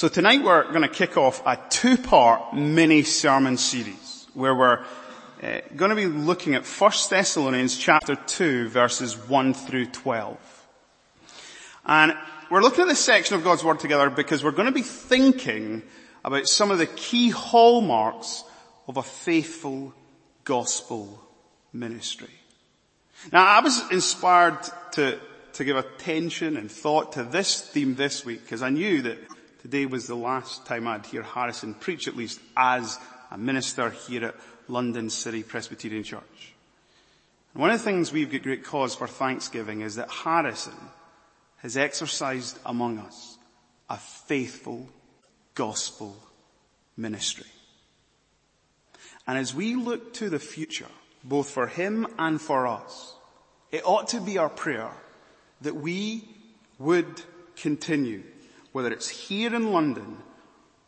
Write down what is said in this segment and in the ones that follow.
So tonight we're going to kick off a two-part mini sermon series where we're uh, going to be looking at 1 Thessalonians chapter 2 verses 1 through 12. And we're looking at this section of God's Word together because we're going to be thinking about some of the key hallmarks of a faithful gospel ministry. Now I was inspired to, to give attention and thought to this theme this week because I knew that Today was the last time I'd hear Harrison preach, at least as a minister here at London City Presbyterian Church. And one of the things we've got great cause for thanksgiving is that Harrison has exercised among us a faithful gospel ministry. And as we look to the future, both for him and for us, it ought to be our prayer that we would continue whether it's here in London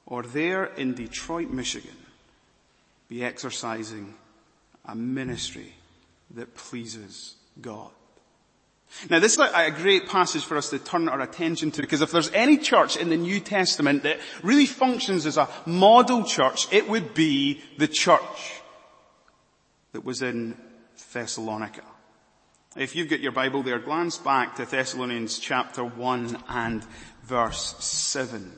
or there in Detroit, Michigan, be exercising a ministry that pleases God. Now this is a great passage for us to turn our attention to because if there's any church in the New Testament that really functions as a model church, it would be the church that was in Thessalonica. If you've got your Bible there, glance back to Thessalonians chapter 1 and verse 7.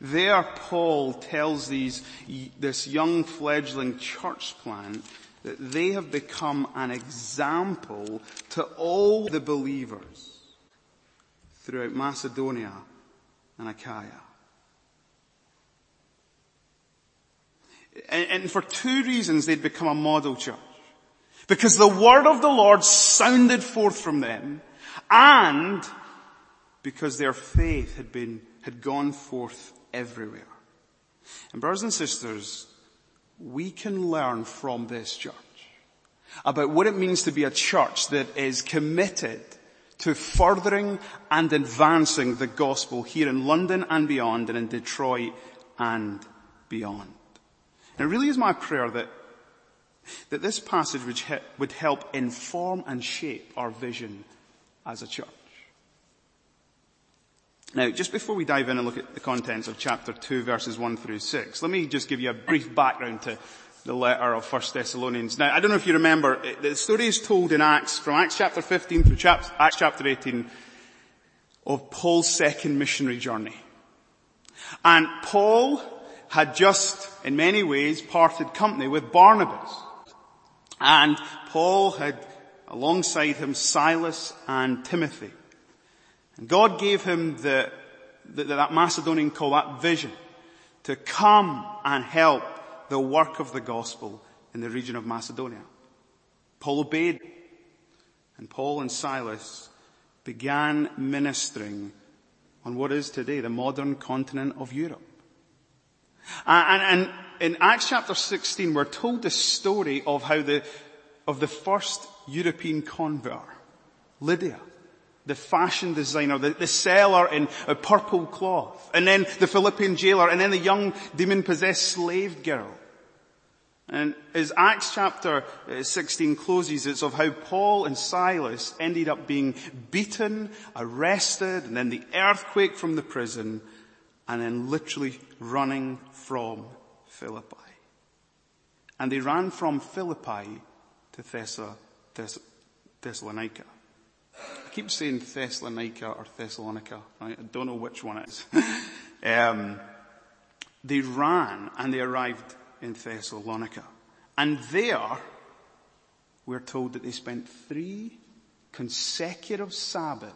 There Paul tells these, this young fledgling church plant that they have become an example to all the believers throughout Macedonia and Achaia. And, for two reasons they'd become a model church. Because the word of the Lord sounded forth from them and because their faith had been, had gone forth everywhere. And brothers and sisters, we can learn from this church about what it means to be a church that is committed to furthering and advancing the gospel here in London and beyond and in Detroit and beyond. And it really is my prayer that, that this passage would, help inform and shape our vision as a church. Now, just before we dive in and look at the contents of chapter 2 verses 1 through 6, let me just give you a brief background to the letter of 1 Thessalonians. Now, I don't know if you remember, the story is told in Acts, from Acts chapter 15 through Acts chapter 18, of Paul's second missionary journey. And Paul had just, in many ways, parted company with Barnabas. And Paul had alongside him Silas and Timothy. And God gave him the, the, that Macedonian call, that vision, to come and help the work of the gospel in the region of Macedonia. Paul obeyed, and Paul and Silas began ministering on what is today the modern continent of Europe. And, and, in Acts chapter 16, we're told the story of how the, of the first European convert, Lydia the fashion designer, the, the seller in a purple cloth, and then the Philippian jailer, and then the young demon-possessed slave girl. And as Acts chapter uh, 16 closes, it's of how Paul and Silas ended up being beaten, arrested, and then the earthquake from the prison, and then literally running from Philippi. And they ran from Philippi to Thess- Thessalonica. I keep saying Thessalonica or Thessalonica. Right? I don't know which one it is. um, they ran and they arrived in Thessalonica. And there, we're told that they spent three consecutive Sabbaths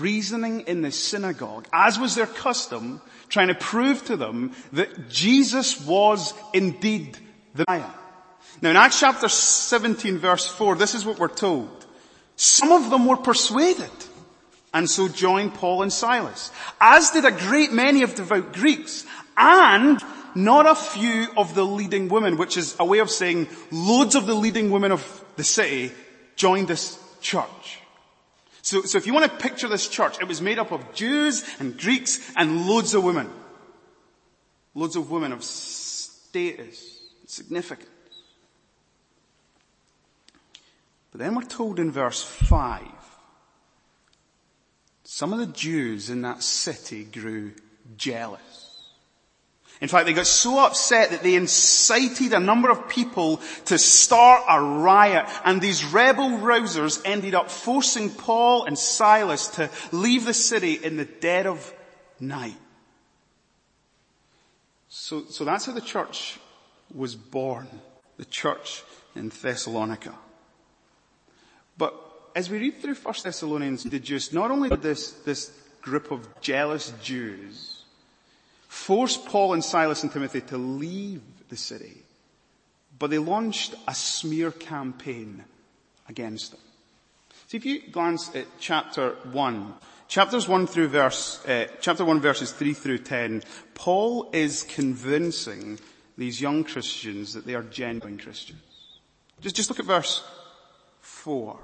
reasoning in the synagogue, as was their custom, trying to prove to them that Jesus was indeed the Messiah. Now in Acts chapter 17 verse 4, this is what we're told. Some of them were persuaded and so joined Paul and Silas, as did a great many of devout Greeks and not a few of the leading women, which is a way of saying loads of the leading women of the city joined this church. So, so if you want to picture this church, it was made up of Jews and Greeks and loads of women. Loads of women of status, significance. But then we're told in verse 5, some of the Jews in that city grew jealous. In fact, they got so upset that they incited a number of people to start a riot and these rebel rousers ended up forcing Paul and Silas to leave the city in the dead of night. So, so that's how the church was born. The church in Thessalonica. But as we read through 1 Thessalonians, the Jews, not only did this, this group of jealous Jews force Paul and Silas and Timothy to leave the city, but they launched a smear campaign against them. See, if you glance at chapter 1, chapters 1 through verse, uh, chapter 1 verses 3 through 10, Paul is convincing these young Christians that they are genuine Christians. Just, just look at verse 4.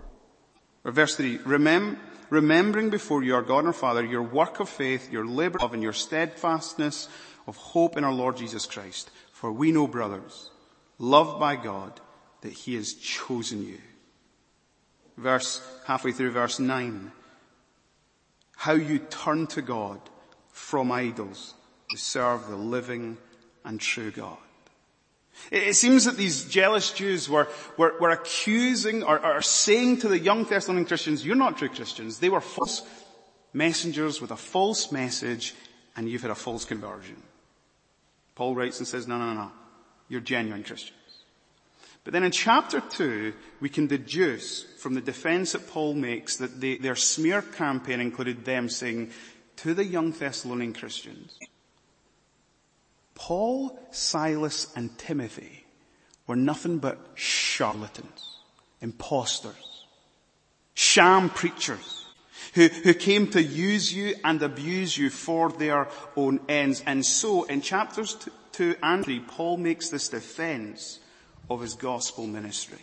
Or verse 3. Remember, remembering before you our God and our Father your work of faith, your labor of and your steadfastness of hope in our Lord Jesus Christ. For we know, brothers, loved by God, that He has chosen you. Verse, halfway through verse 9. How you turn to God from idols to serve the living and true God. It seems that these jealous Jews were, were, were accusing or, or saying to the young Thessalonian Christians, you're not true Christians. They were false messengers with a false message and you've had a false conversion. Paul writes and says, no, no, no. You're genuine Christians. But then in chapter 2, we can deduce from the defense that Paul makes that they, their smear campaign included them saying to the young Thessalonian Christians, Paul, Silas and Timothy were nothing but charlatans, impostors, sham preachers who, who came to use you and abuse you for their own ends. And so in chapters two, two and three, Paul makes this defense of his gospel ministry.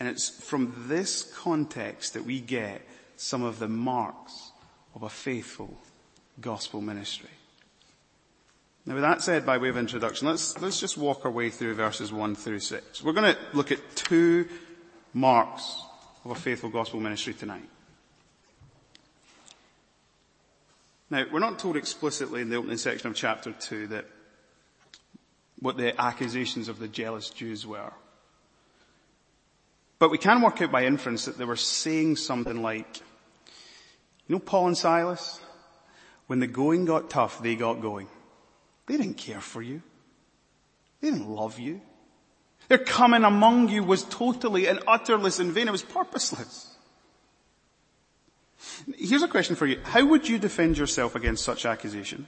And it's from this context that we get some of the marks of a faithful gospel ministry. Now with that said by way of introduction, let's, let's just walk our way through verses 1 through 6. We're going to look at two marks of a faithful gospel ministry tonight. Now, we're not told explicitly in the opening section of chapter 2 that what the accusations of the jealous Jews were. But we can work out by inference that they were saying something like, you know Paul and Silas? When the going got tough, they got going. They didn't care for you. They didn't love you. Their coming among you was totally and utterly in vain. It was purposeless. Here's a question for you. How would you defend yourself against such accusations?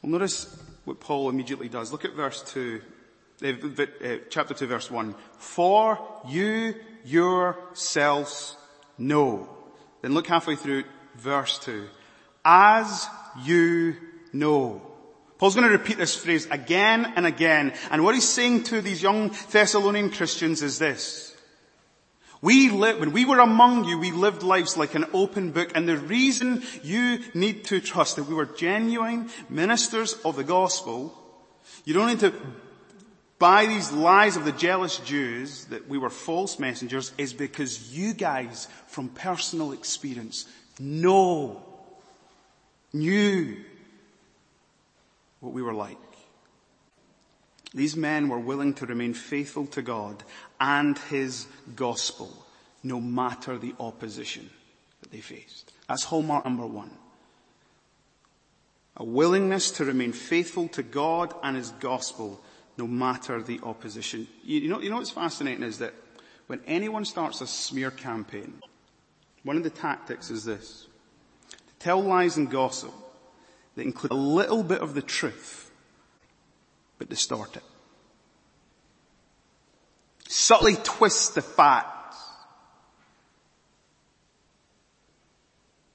Well, notice what Paul immediately does. Look at verse 2, uh, chapter 2 verse 1. For you yourselves know. Then look halfway through verse 2 as you know. Paul's going to repeat this phrase again and again. And what he's saying to these young Thessalonian Christians is this. We when we were among you, we lived lives like an open book. And the reason you need to trust that we were genuine ministers of the gospel, you don't need to buy these lies of the jealous Jews that we were false messengers is because you guys from personal experience know knew what we were like. These men were willing to remain faithful to God and His gospel, no matter the opposition that they faced. That's hallmark number one. A willingness to remain faithful to God and His gospel, no matter the opposition. You know, you know what's fascinating is that when anyone starts a smear campaign, one of the tactics is this tell lies and gossip that include a little bit of the truth, but distort it. Subtly twist the facts.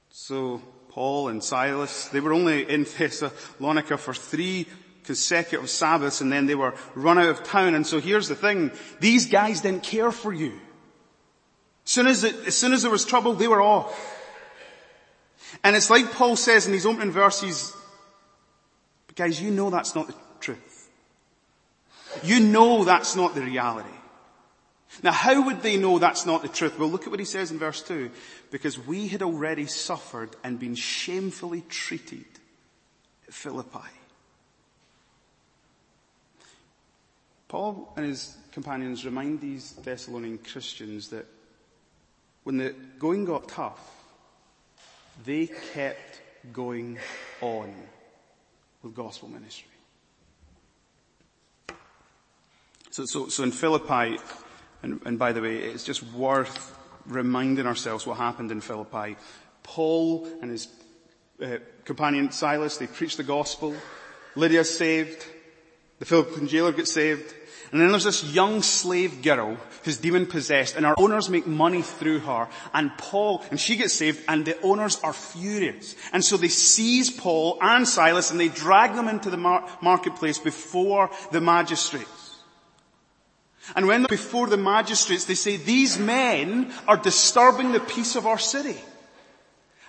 So Paul and Silas, they were only in Thessalonica for three consecutive Sabbaths and then they were run out of town. And so here's the thing. These guys didn't care for you. As soon as, it, as soon as there was trouble, they were off. And it's like Paul says in these opening verses, guys, you know that's not the truth. You know that's not the reality. Now how would they know that's not the truth? Well look at what he says in verse 2. Because we had already suffered and been shamefully treated at Philippi. Paul and his companions remind these Thessalonian Christians that when the going got tough, they kept going on with gospel ministry. So, so, so in Philippi, and, and by the way, it's just worth reminding ourselves what happened in Philippi. Paul and his uh, companion Silas, they preach the gospel. Lydia's saved. The Philippian jailer gets saved. And then there's this young slave girl who's demon possessed and our owners make money through her and Paul, and she gets saved and the owners are furious. And so they seize Paul and Silas and they drag them into the mar- marketplace before the magistrates. And when they're before the magistrates, they say, these men are disturbing the peace of our city.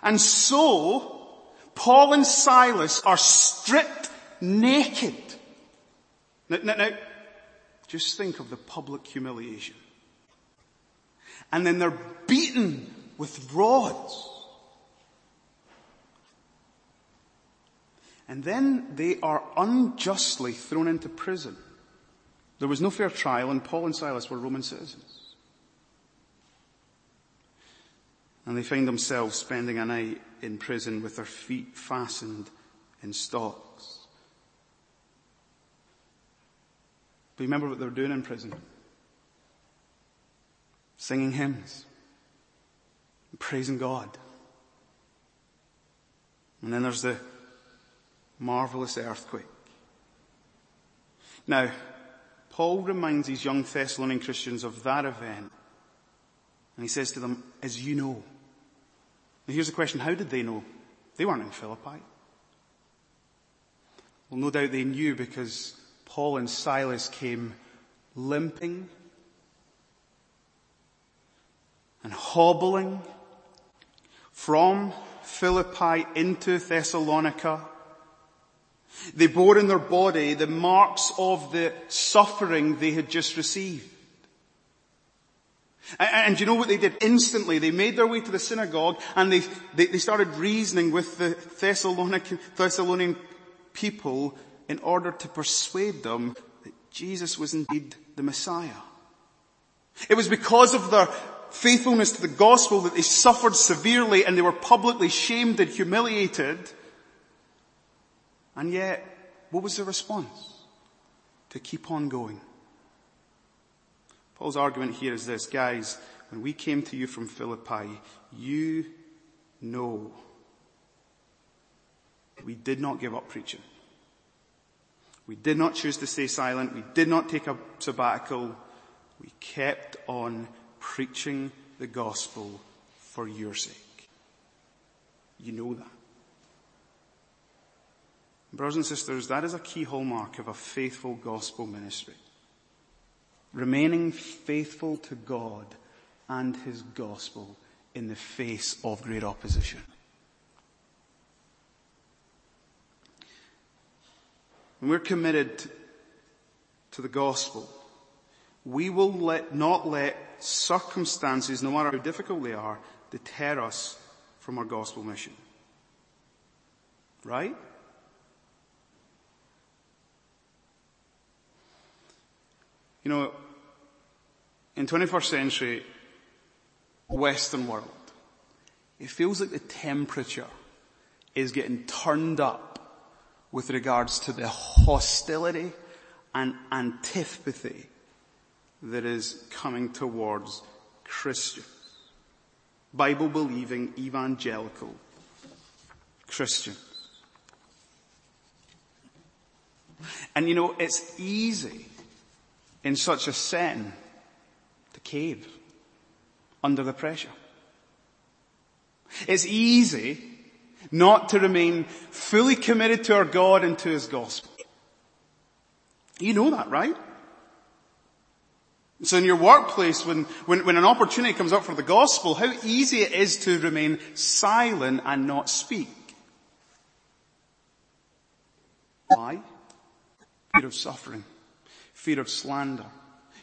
And so, Paul and Silas are stripped naked. Now, now, now just think of the public humiliation. And then they're beaten with rods. And then they are unjustly thrown into prison. There was no fair trial and Paul and Silas were Roman citizens. And they find themselves spending a night in prison with their feet fastened in stocks. But remember what they were doing in prison? Singing hymns. Praising God. And then there's the marvelous earthquake. Now, Paul reminds these young Thessalonian Christians of that event. And he says to them, as you know. Now here's the question, how did they know? They weren't in Philippi. Well, no doubt they knew because Paul and Silas came limping and hobbling from Philippi into Thessalonica. They bore in their body the marks of the suffering they had just received. And, you know what they did instantly? They made their way to the synagogue and they, they, they started reasoning with the Thessalonian, Thessalonian people in order to persuade them that Jesus was indeed the Messiah. It was because of their faithfulness to the gospel that they suffered severely and they were publicly shamed and humiliated. And yet, what was the response? To keep on going. Paul's argument here is this, guys, when we came to you from Philippi, you know we did not give up preaching. We did not choose to stay silent. We did not take a sabbatical. We kept on preaching the gospel for your sake. You know that. Brothers and sisters, that is a key hallmark of a faithful gospel ministry. Remaining faithful to God and His gospel in the face of great opposition. When we're committed to the gospel, we will let, not let circumstances, no matter how difficult they are, deter us from our gospel mission. Right? You know, in 21st century Western world, it feels like the temperature is getting turned up with regards to the hostility and antipathy that is coming towards Christians. Bible believing evangelical Christians. And you know, it's easy in such a setting to cave under the pressure. It's easy not to remain fully committed to our God and to His gospel. You know that, right? So in your workplace, when, when, when an opportunity comes up for the gospel, how easy it is to remain silent and not speak. Why? Fear of suffering, fear of slander,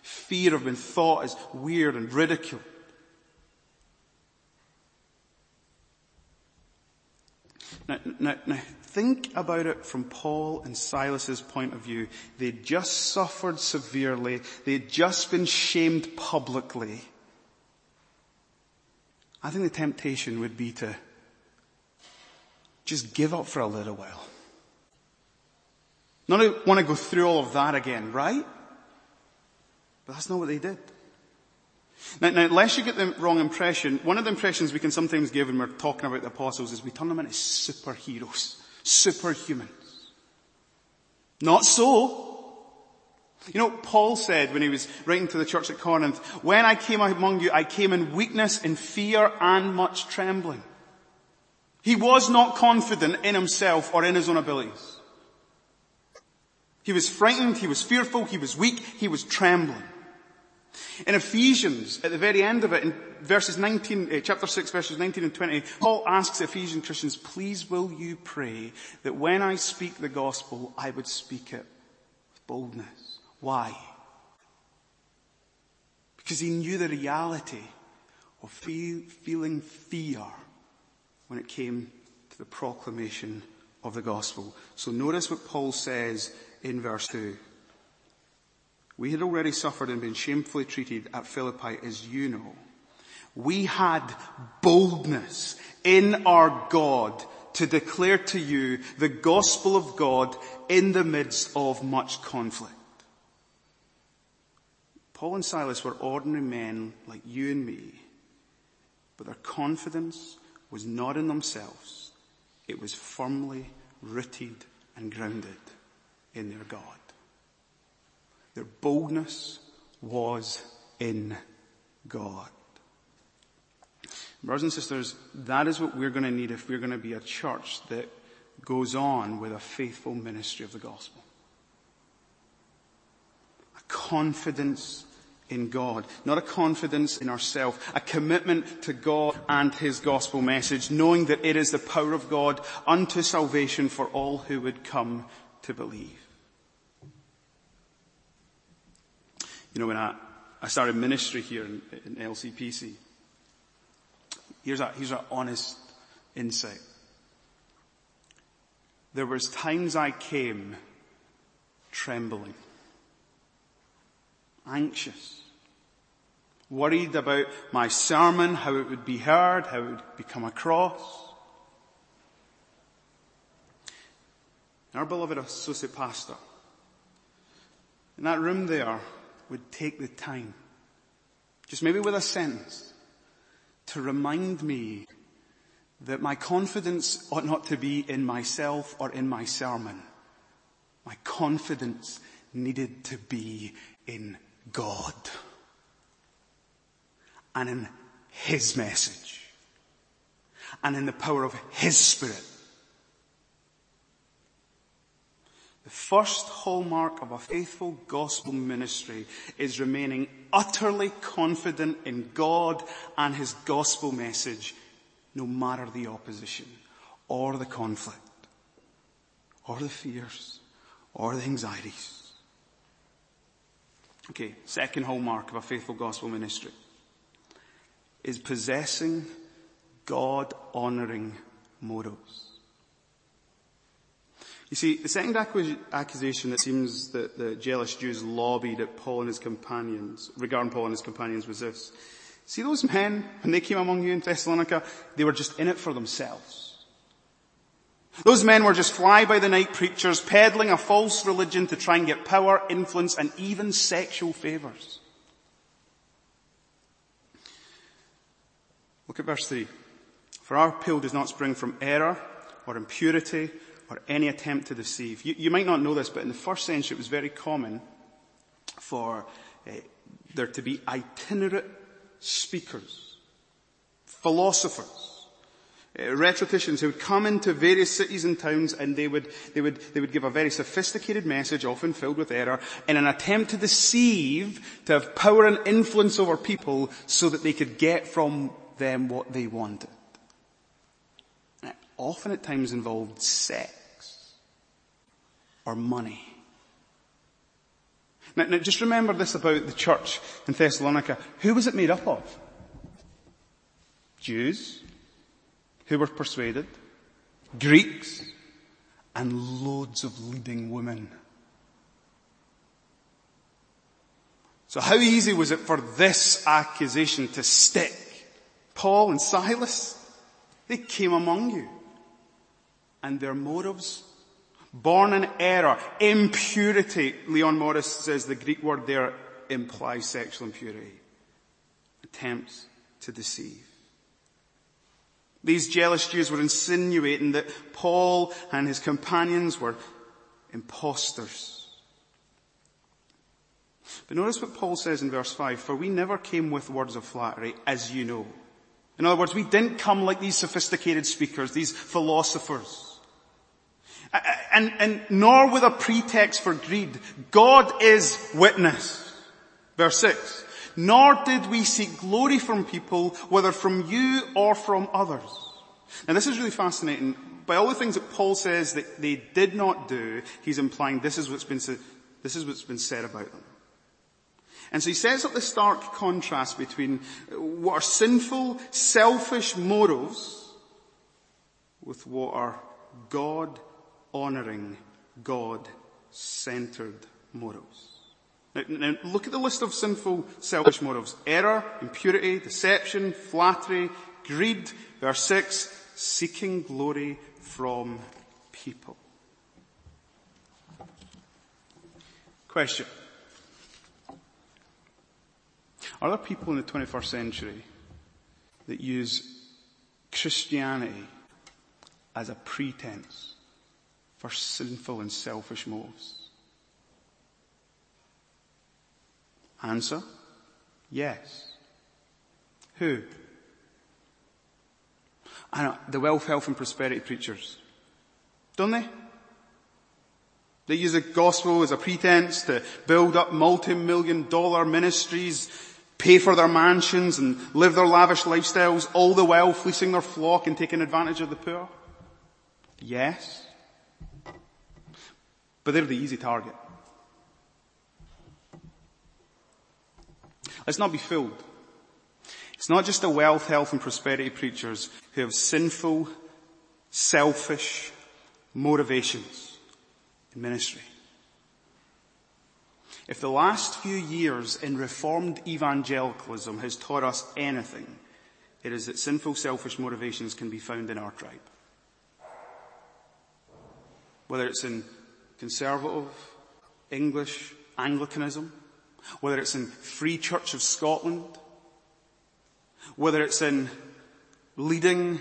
Fear of being thought as weird and ridiculed. Now, now, now, think about it from Paul and Silas's point of view. They'd just suffered severely. They'd just been shamed publicly. I think the temptation would be to just give up for a little while. Not want to go through all of that again, right? But that's not what they did. Now, now, lest you get the wrong impression, one of the impressions we can sometimes give when we're talking about the apostles is we turn them into superheroes, superhumans. Not so. You know, Paul said when he was writing to the church at Corinth, when I came among you, I came in weakness, in fear, and much trembling. He was not confident in himself or in his own abilities. He was frightened, he was fearful, he was weak, he was trembling. In Ephesians, at the very end of it, in verses 19, uh, chapter 6 verses 19 and 20, Paul asks Ephesian Christians, please will you pray that when I speak the gospel, I would speak it with boldness. Why? Because he knew the reality of feel, feeling fear when it came to the proclamation of the gospel. So notice what Paul says in verse 2. We had already suffered and been shamefully treated at Philippi, as you know. We had boldness in our God to declare to you the gospel of God in the midst of much conflict. Paul and Silas were ordinary men like you and me, but their confidence was not in themselves. It was firmly rooted and grounded in their God. Their boldness was in God. Brothers and sisters, that is what we're going to need if we're going to be a church that goes on with a faithful ministry of the gospel. A confidence in God, not a confidence in ourselves, a commitment to God and His gospel message, knowing that it is the power of God unto salvation for all who would come to believe. You know, when I, I started ministry here in, in LCPC, here's a, here's an honest insight. There was times I came trembling, anxious, worried about my sermon, how it would be heard, how it would become across. Our beloved associate pastor, in that room there, would take the time, just maybe with a sentence, to remind me that my confidence ought not to be in myself or in my sermon. My confidence needed to be in God and in His message and in the power of His Spirit. The first hallmark of a faithful gospel ministry is remaining utterly confident in God and His gospel message, no matter the opposition or the conflict or the fears or the anxieties. Okay, second hallmark of a faithful gospel ministry is possessing God honoring motives. You see, the second accusation that seems that the jealous Jews lobbied at Paul and his companions, regarding Paul and his companions was this. See those men, when they came among you in Thessalonica, they were just in it for themselves. Those men were just fly by the night preachers peddling a false religion to try and get power, influence, and even sexual favors. Look at verse 3. For our appeal does not spring from error or impurity or any attempt to deceive. You, you, might not know this, but in the first century it was very common for uh, there to be itinerant speakers, philosophers, uh, rhetoricians who would come into various cities and towns and they would, they would, they would give a very sophisticated message, often filled with error, in an attempt to deceive, to have power and influence over people so that they could get from them what they wanted. It often at times involved sex or money. Now, now just remember this about the church in Thessalonica. Who was it made up of? Jews who were persuaded, Greeks, and loads of leading women. So how easy was it for this accusation to stick? Paul and Silas, they came among you. And their motives, born in error, impurity, Leon Morris says the Greek word there implies sexual impurity. Attempts to deceive. These jealous Jews were insinuating that Paul and his companions were impostors. But notice what Paul says in verse 5, for we never came with words of flattery, as you know. In other words, we didn't come like these sophisticated speakers, these philosophers. And, and nor with a pretext for greed. God is witness. Verse 6 nor did we seek glory from people, whether from you or from others. Now this is really fascinating. By all the things that Paul says that they did not do, he's implying this is what's been, this is what's been said about them. And so he sets up the stark contrast between what are sinful, selfish motives with what are God honoring, God centered morals. Now, now, look at the list of sinful, selfish morals. Error, impurity, deception, flattery, greed. Verse 6, seeking glory from people. Question. Are there people in the 21st century that use Christianity as a pretense for sinful and selfish motives? Answer, yes. Who? I know, the wealth, health and prosperity preachers. Don't they? They use the gospel as a pretense to build up multi-million dollar ministries, pay for their mansions and live their lavish lifestyles, all the while fleecing their flock and taking advantage of the poor? Yes. But they're the easy target. Let's not be fooled. It's not just the wealth, health and prosperity preachers who have sinful, selfish motivations in ministry. If the last few years in reformed evangelicalism has taught us anything, it is that sinful, selfish motivations can be found in our tribe. Whether it's in conservative, English, Anglicanism, whether it's in Free Church of Scotland, whether it's in leading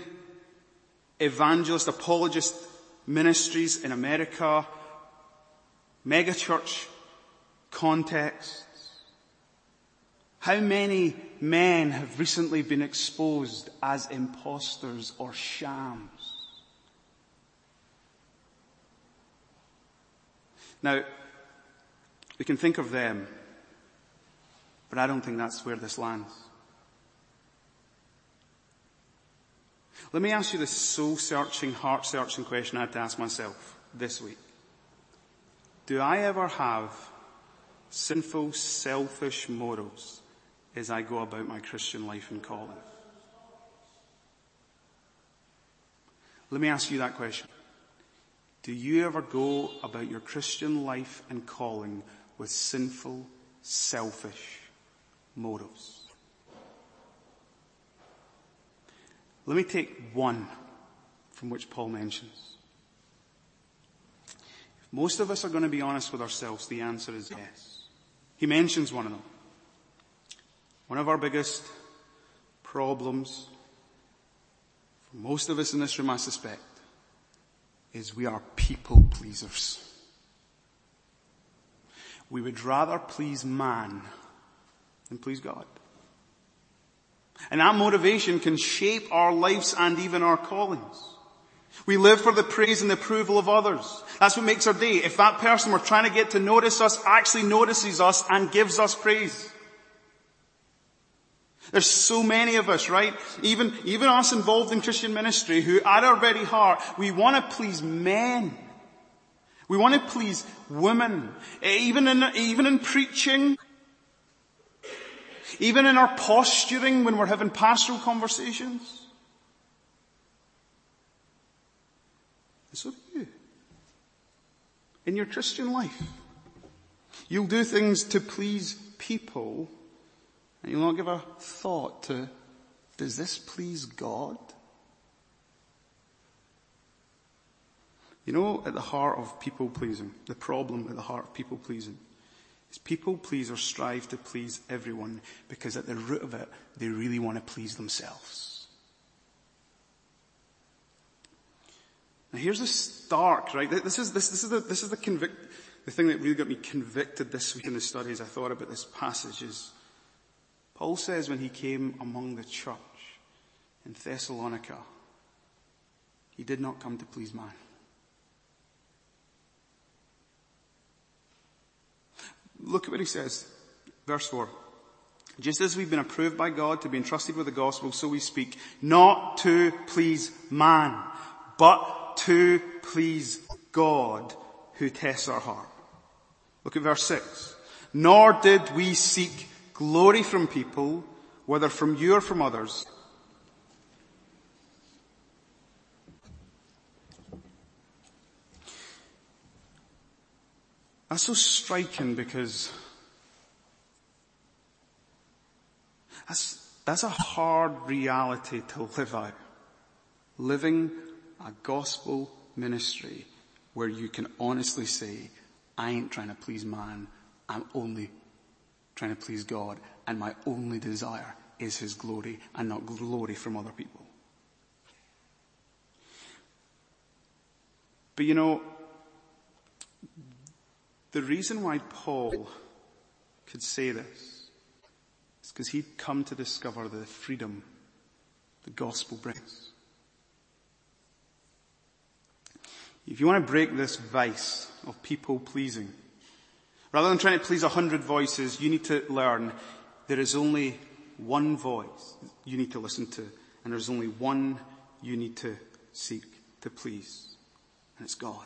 evangelist, apologist ministries in America, megachurch contexts. How many men have recently been exposed as impostors or shams? Now, we can think of them but I don't think that's where this lands. Let me ask you this soul searching, heart searching question I had to ask myself this week. Do I ever have sinful, selfish morals as I go about my Christian life and calling? Let me ask you that question. Do you ever go about your Christian life and calling with sinful, selfish motives. Let me take one from which Paul mentions. If most of us are going to be honest with ourselves, the answer is yes. He mentions one of them. One of our biggest problems for most of us in this room, I suspect, is we are people pleasers. We would rather please man than please God. And that motivation can shape our lives and even our callings. We live for the praise and the approval of others. That's what makes our day. If that person we're trying to get to notice us actually notices us and gives us praise. There's so many of us, right? Even, even us involved in Christian ministry who at our very heart, we want to please men. We want to please women, eh, even in, even in preaching, even in our posturing when we're having pastoral conversations. And so do you. In your Christian life. You'll do things to please people and you'll not give a thought to, does this please God? You know, at the heart of people pleasing, the problem at the heart of people pleasing is people please or strive to please everyone because at the root of it, they really want to please themselves. Now here's the stark, right? This is, this, this is the, this is the convict, the thing that really got me convicted this week in the studies I thought about this passage is, Paul says when he came among the church in Thessalonica, he did not come to please man. Look at what he says. Verse 4. Just as we've been approved by God to be entrusted with the gospel, so we speak, not to please man, but to please God who tests our heart. Look at verse 6. Nor did we seek glory from people, whether from you or from others. That's so striking because that's, that's a hard reality to live out. Living a gospel ministry where you can honestly say, I ain't trying to please man, I'm only trying to please God, and my only desire is His glory and not glory from other people. But you know, the reason why Paul could say this is because he'd come to discover the freedom the gospel brings. If you want to break this vice of people pleasing, rather than trying to please a hundred voices, you need to learn there is only one voice you need to listen to, and there's only one you need to seek to please, and it's God.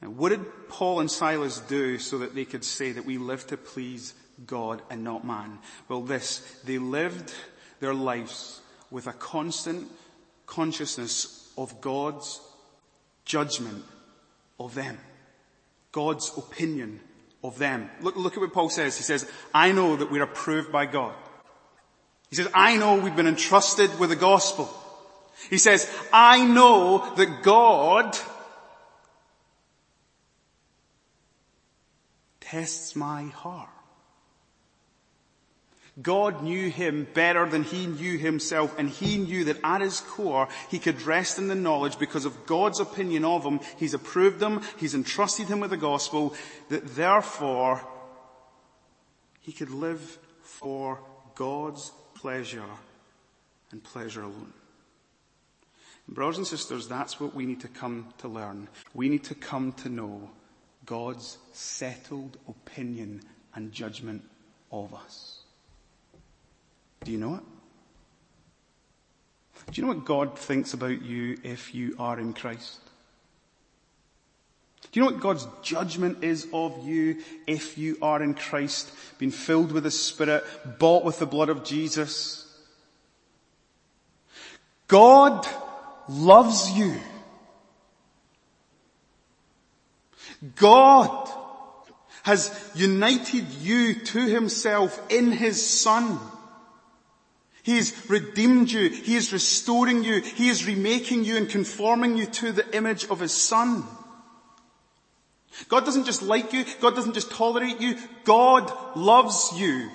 Now, what did Paul and Silas do so that they could say that we live to please God and not man? Well, this, they lived their lives with a constant consciousness of God's judgment of them. God's opinion of them. Look, look at what Paul says. He says, I know that we're approved by God. He says, I know we've been entrusted with the gospel. He says, I know that God tests my heart. God knew him better than he knew himself and he knew that at his core he could rest in the knowledge because of God's opinion of him. He's approved him. He's entrusted him with the gospel that therefore he could live for God's pleasure and pleasure alone. Brothers and sisters, that's what we need to come to learn. We need to come to know God's settled opinion and judgment of us. Do you know it? Do you know what God thinks about you if you are in Christ? Do you know what God's judgment is of you if you are in Christ, being filled with the Spirit, bought with the blood of Jesus? God loves you. God has united you to himself in his son. He redeemed you. He is restoring you. He is remaking you and conforming you to the image of his son. God doesn't just like you. God doesn't just tolerate you. God loves you.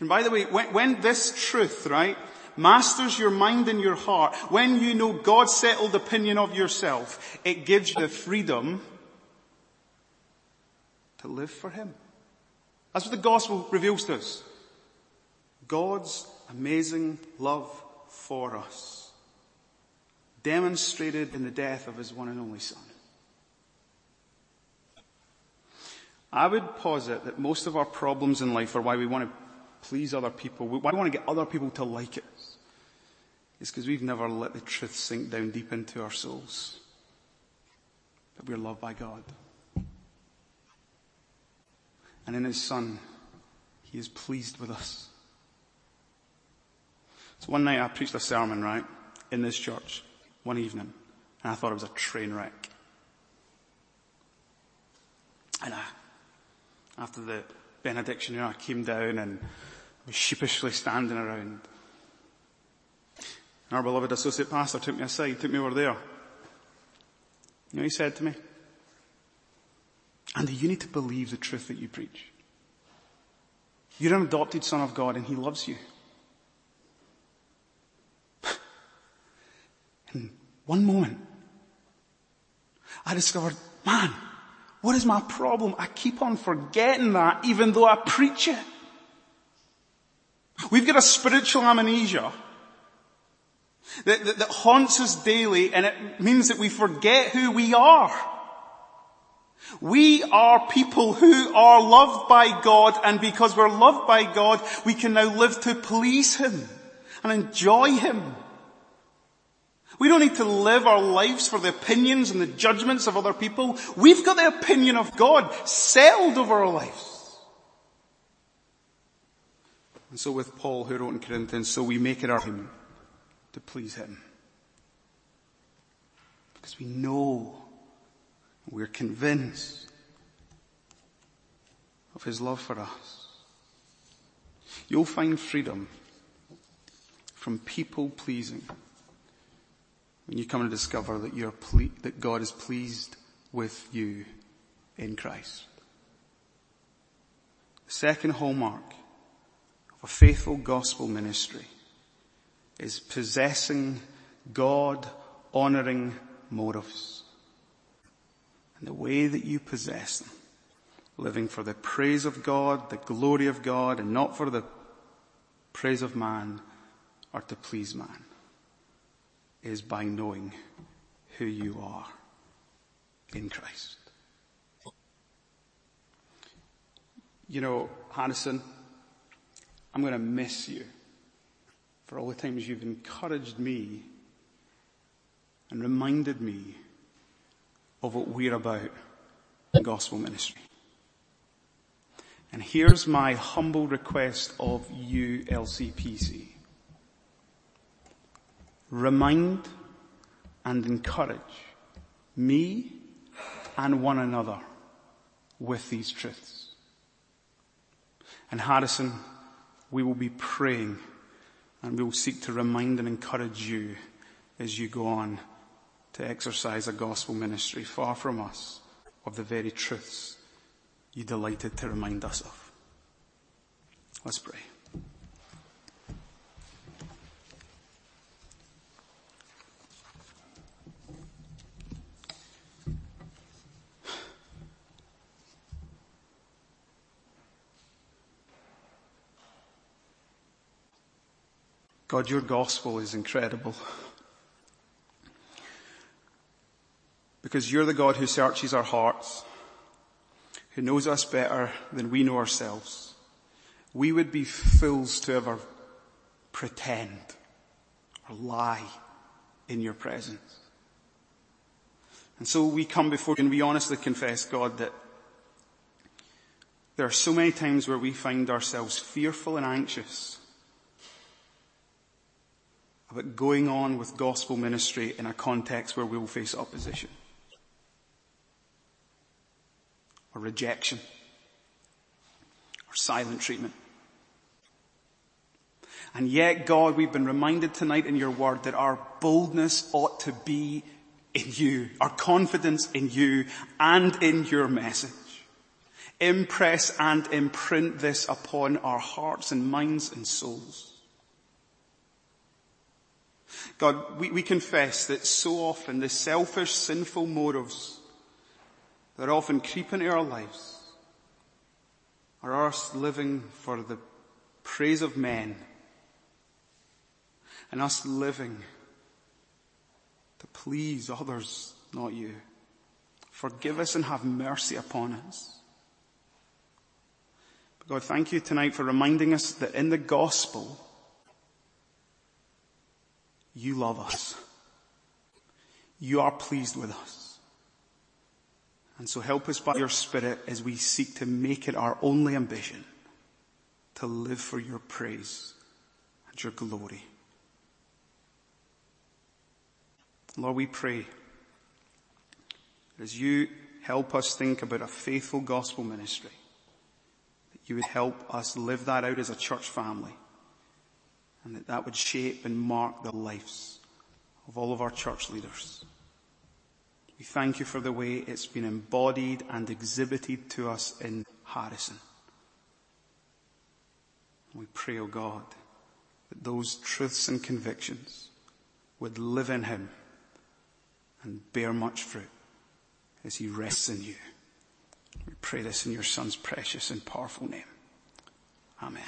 And by the way, when, when this truth, right, masters your mind and your heart, when you know God's settled opinion of yourself, it gives you the freedom to live for Him. That's what the gospel reveals to us. God's amazing love for us, demonstrated in the death of His one and only Son. I would posit that most of our problems in life are why we want to please other people, why we want to get other people to like us, It's because we've never let the truth sink down deep into our souls. That we're loved by God. And in His Son, He is pleased with us. So one night I preached a sermon, right, in this church, one evening, and I thought it was a train wreck. And I, after the benediction, you know, I came down and was sheepishly standing around. And our beloved associate pastor took me aside, took me over there. You know, he said to me, Andy, you need to believe the truth that you preach. You're an adopted son of God and he loves you. In one moment, I discovered, man, what is my problem? I keep on forgetting that even though I preach it. We've got a spiritual amnesia that, that, that haunts us daily and it means that we forget who we are. We are people who are loved by God and because we're loved by God, we can now live to please Him and enjoy Him. We don't need to live our lives for the opinions and the judgments of other people. We've got the opinion of God settled over our lives. And so with Paul who wrote in Corinthians, so we make it our aim to please Him. Because we know, we're convinced of His love for us. You'll find freedom from people pleasing when you come to discover that you're ple- that God is pleased with you in Christ. The second hallmark of a faithful gospel ministry is possessing God honoring motives. And the way that you possess them, living for the praise of God, the glory of God, and not for the praise of man or to please man is by knowing who you are in Christ. You know, Harrison, I'm going to miss you for all the times you've encouraged me and reminded me of what we're about in gospel ministry. And here's my humble request of you, LCPC remind and encourage me and one another with these truths. And Harrison, we will be praying and we will seek to remind and encourage you as you go on to exercise a gospel ministry far from us of the very truths you delighted to remind us of. Let's pray. God, your gospel is incredible. Because you're the God who searches our hearts, who knows us better than we know ourselves. We would be fools to ever pretend or lie in your presence. And so we come before you and we honestly confess, God, that there are so many times where we find ourselves fearful and anxious about going on with gospel ministry in a context where we will face opposition or rejection or silent treatment. And yet, God, we've been reminded tonight in your word that our boldness ought to be in you, our confidence in you and in your message. Impress and imprint this upon our hearts and minds and souls. God, we, we confess that so often the selfish, sinful motives that often creep into our lives are us living for the praise of men and us living to please others, not you. Forgive us and have mercy upon us. But God, thank you tonight for reminding us that in the gospel, you love us. You are pleased with us. And so help us by your Spirit as we seek to make it our only ambition to live for your praise and your glory. Lord, we pray as you help us think about a faithful gospel ministry, that you would help us live that out as a church family and that that would shape and mark the lives of all of our church leaders. We thank you for the way it's been embodied and exhibited to us in Harrison. We pray, O oh God, that those truths and convictions would live in him and bear much fruit as he rests in you. We pray this in your son's precious and powerful name. Amen.